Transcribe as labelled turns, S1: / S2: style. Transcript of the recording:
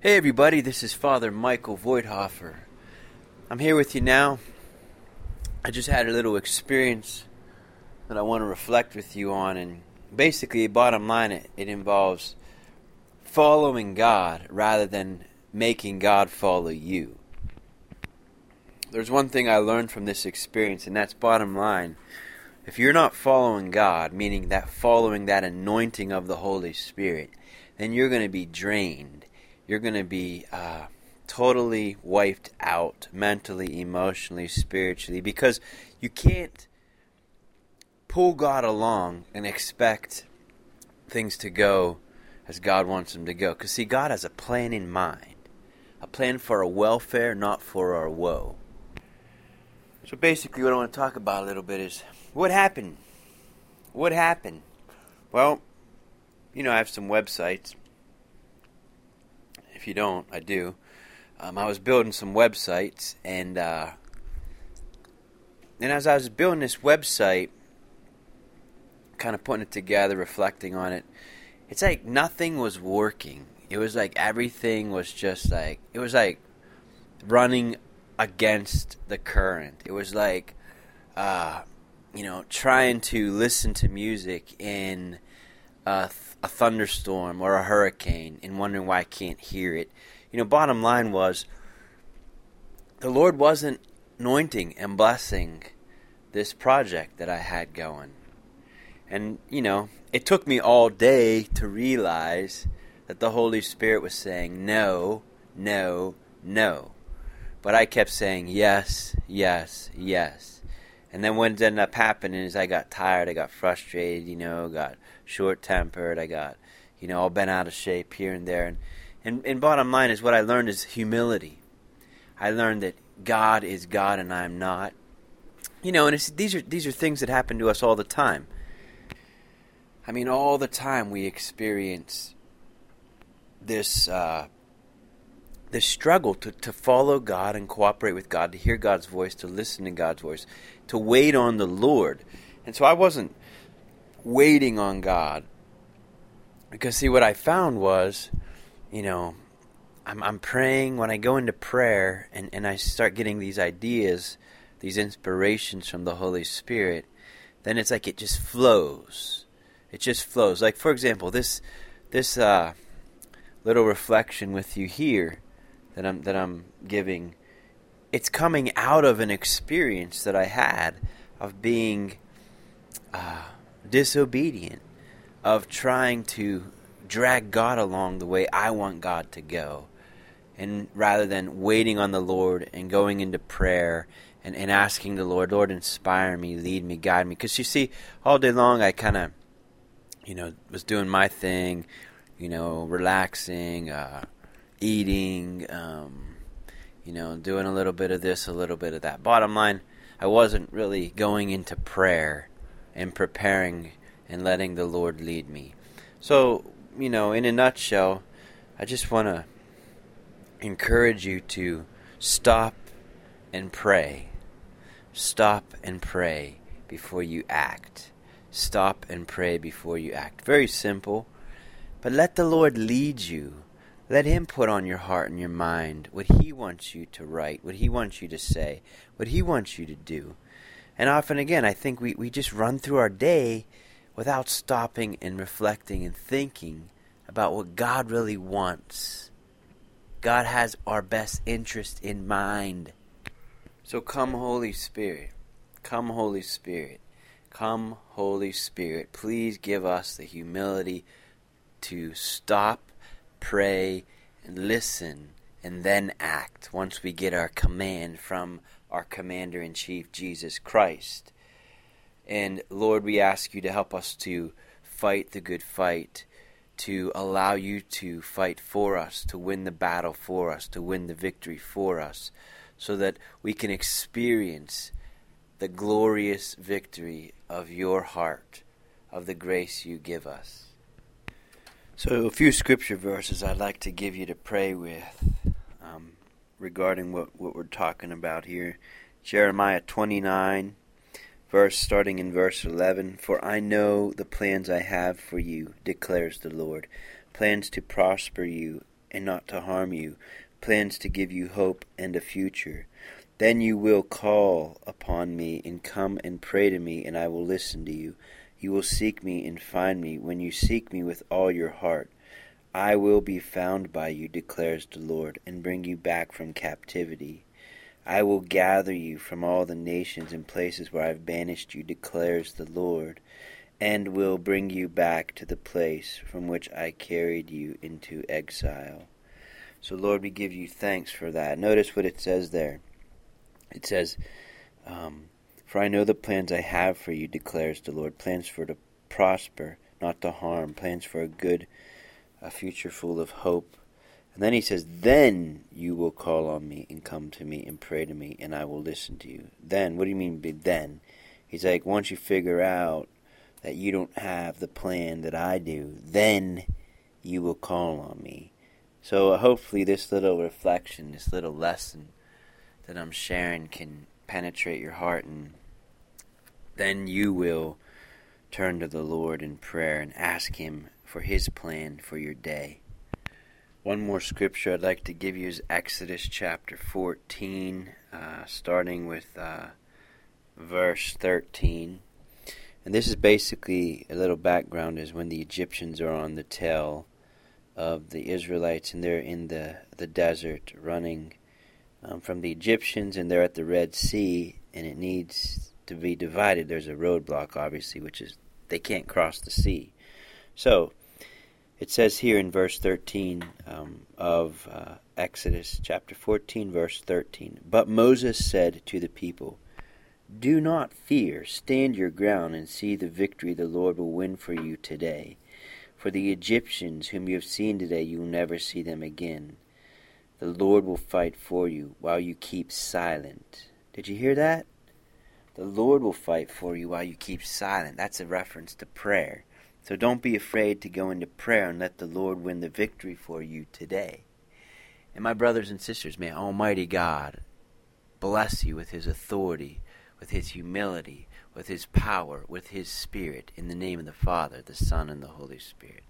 S1: Hey everybody, this is Father Michael Voigthofer. I'm here with you now. I just had a little experience that I want to reflect with you on, and basically, bottom line, it, it involves following God rather than making God follow you. There's one thing I learned from this experience, and that's bottom line. If you're not following God, meaning that following that anointing of the Holy Spirit, then you're going to be drained you're going to be uh, totally wiped out mentally, emotionally, spiritually, because you can't pull God along and expect things to go as God wants them to go. Because, see, God has a plan in mind a plan for our welfare, not for our woe. So, basically, what I want to talk about a little bit is what happened? What happened? Well, you know, I have some websites if you don't, I do. Um, I was building some websites, and uh, and as I was building this website, kind of putting it together, reflecting on it, it's like nothing was working. It was like everything was just like it was like running against the current. It was like, uh, you know, trying to listen to music in a, a thunderstorm or a hurricane and wondering why I can't hear it. You know, bottom line was the Lord wasn't anointing and blessing this project that I had going. And, you know, it took me all day to realize that the Holy Spirit was saying no, no, no. But I kept saying yes, yes, yes. And then what ended up happening is I got tired, I got frustrated, you know, got short tempered, I got, you know, all bent out of shape here and there. And, and, and bottom line is what I learned is humility. I learned that God is God and I am not. You know, and these are these are things that happen to us all the time. I mean, all the time we experience this uh, this struggle to, to follow God and cooperate with God, to hear God's voice, to listen to God's voice, to wait on the Lord. And so I wasn't waiting on God. Because, see, what I found was, you know, I'm, I'm praying when I go into prayer and, and I start getting these ideas, these inspirations from the Holy Spirit, then it's like it just flows. It just flows. Like, for example, this, this, uh, little reflection with you here that I'm that I'm giving, it's coming out of an experience that I had of being uh, disobedient, of trying to drag God along the way I want God to go, and rather than waiting on the Lord and going into prayer and, and asking the Lord, Lord, inspire me, lead me, guide me. Because you see, all day long I kind of, you know, was doing my thing, you know, relaxing. Uh, eating, um, you know, doing a little bit of this, a little bit of that. Bottom line, I wasn't really going into prayer and preparing and letting the Lord lead me. So, you know, in a nutshell, I just want to encourage you to stop and pray. Stop and pray before you act. Stop and pray before you act. Very simple, but let the Lord lead you let Him put on your heart and your mind what He wants you to write, what He wants you to say, what He wants you to do. And often again, I think we, we just run through our day without stopping and reflecting and thinking about what God really wants. God has our best interest in mind. So come, Holy Spirit. Come, Holy Spirit. Come, Holy Spirit. Please give us the humility to stop pray, and listen, and then act once we get our command from our Commander in Chief, Jesus Christ. And Lord, we ask you to help us to fight the good fight, to allow you to fight for us, to win the battle for us, to win the victory for us, so that we can experience the glorious victory of your heart, of the grace you give us. So, a few scripture verses I'd like to give you to pray with um, regarding what, what we're talking about here. Jeremiah 29, verse starting in verse 11 For I know the plans I have for you, declares the Lord plans to prosper you and not to harm you, plans to give you hope and a future. Then you will call upon me and come and pray to me, and I will listen to you. You will seek me and find me when you seek me with all your heart. I will be found by you, declares the Lord, and bring you back from captivity. I will gather you from all the nations and places where I have banished you, declares the Lord, and will bring you back to the place from which I carried you into exile. So, Lord, we give you thanks for that. Notice what it says there. It says, um, For I know the plans I have for you, declares the Lord plans for to prosper, not to harm, plans for a good, a future full of hope. And then he says, Then you will call on me and come to me and pray to me, and I will listen to you. Then, what do you mean by then? He's like, Once you figure out that you don't have the plan that I do, then you will call on me. So hopefully, this little reflection, this little lesson that I'm sharing can penetrate your heart, and then you will turn to the Lord in prayer and ask Him for His plan for your day. One more scripture I'd like to give you is Exodus chapter 14, uh, starting with uh, verse 13. And this is basically a little background is when the Egyptians are on the tail of the Israelites and they're in the, the desert running um, from the Egyptians and they're at the Red Sea and it needs to be divided. There's a roadblock, obviously, which is they can't cross the sea. So it says here in verse 13 um, of uh, Exodus chapter 14, verse 13 But Moses said to the people, Do not fear, stand your ground and see the victory the Lord will win for you today. For the Egyptians whom you have seen today, you will never see them again. The Lord will fight for you while you keep silent. Did you hear that? The Lord will fight for you while you keep silent. That's a reference to prayer. So don't be afraid to go into prayer and let the Lord win the victory for you today. And my brothers and sisters, may Almighty God bless you with His authority, with His humility, with His power, with His Spirit, in the name of the Father, the Son, and the Holy Spirit.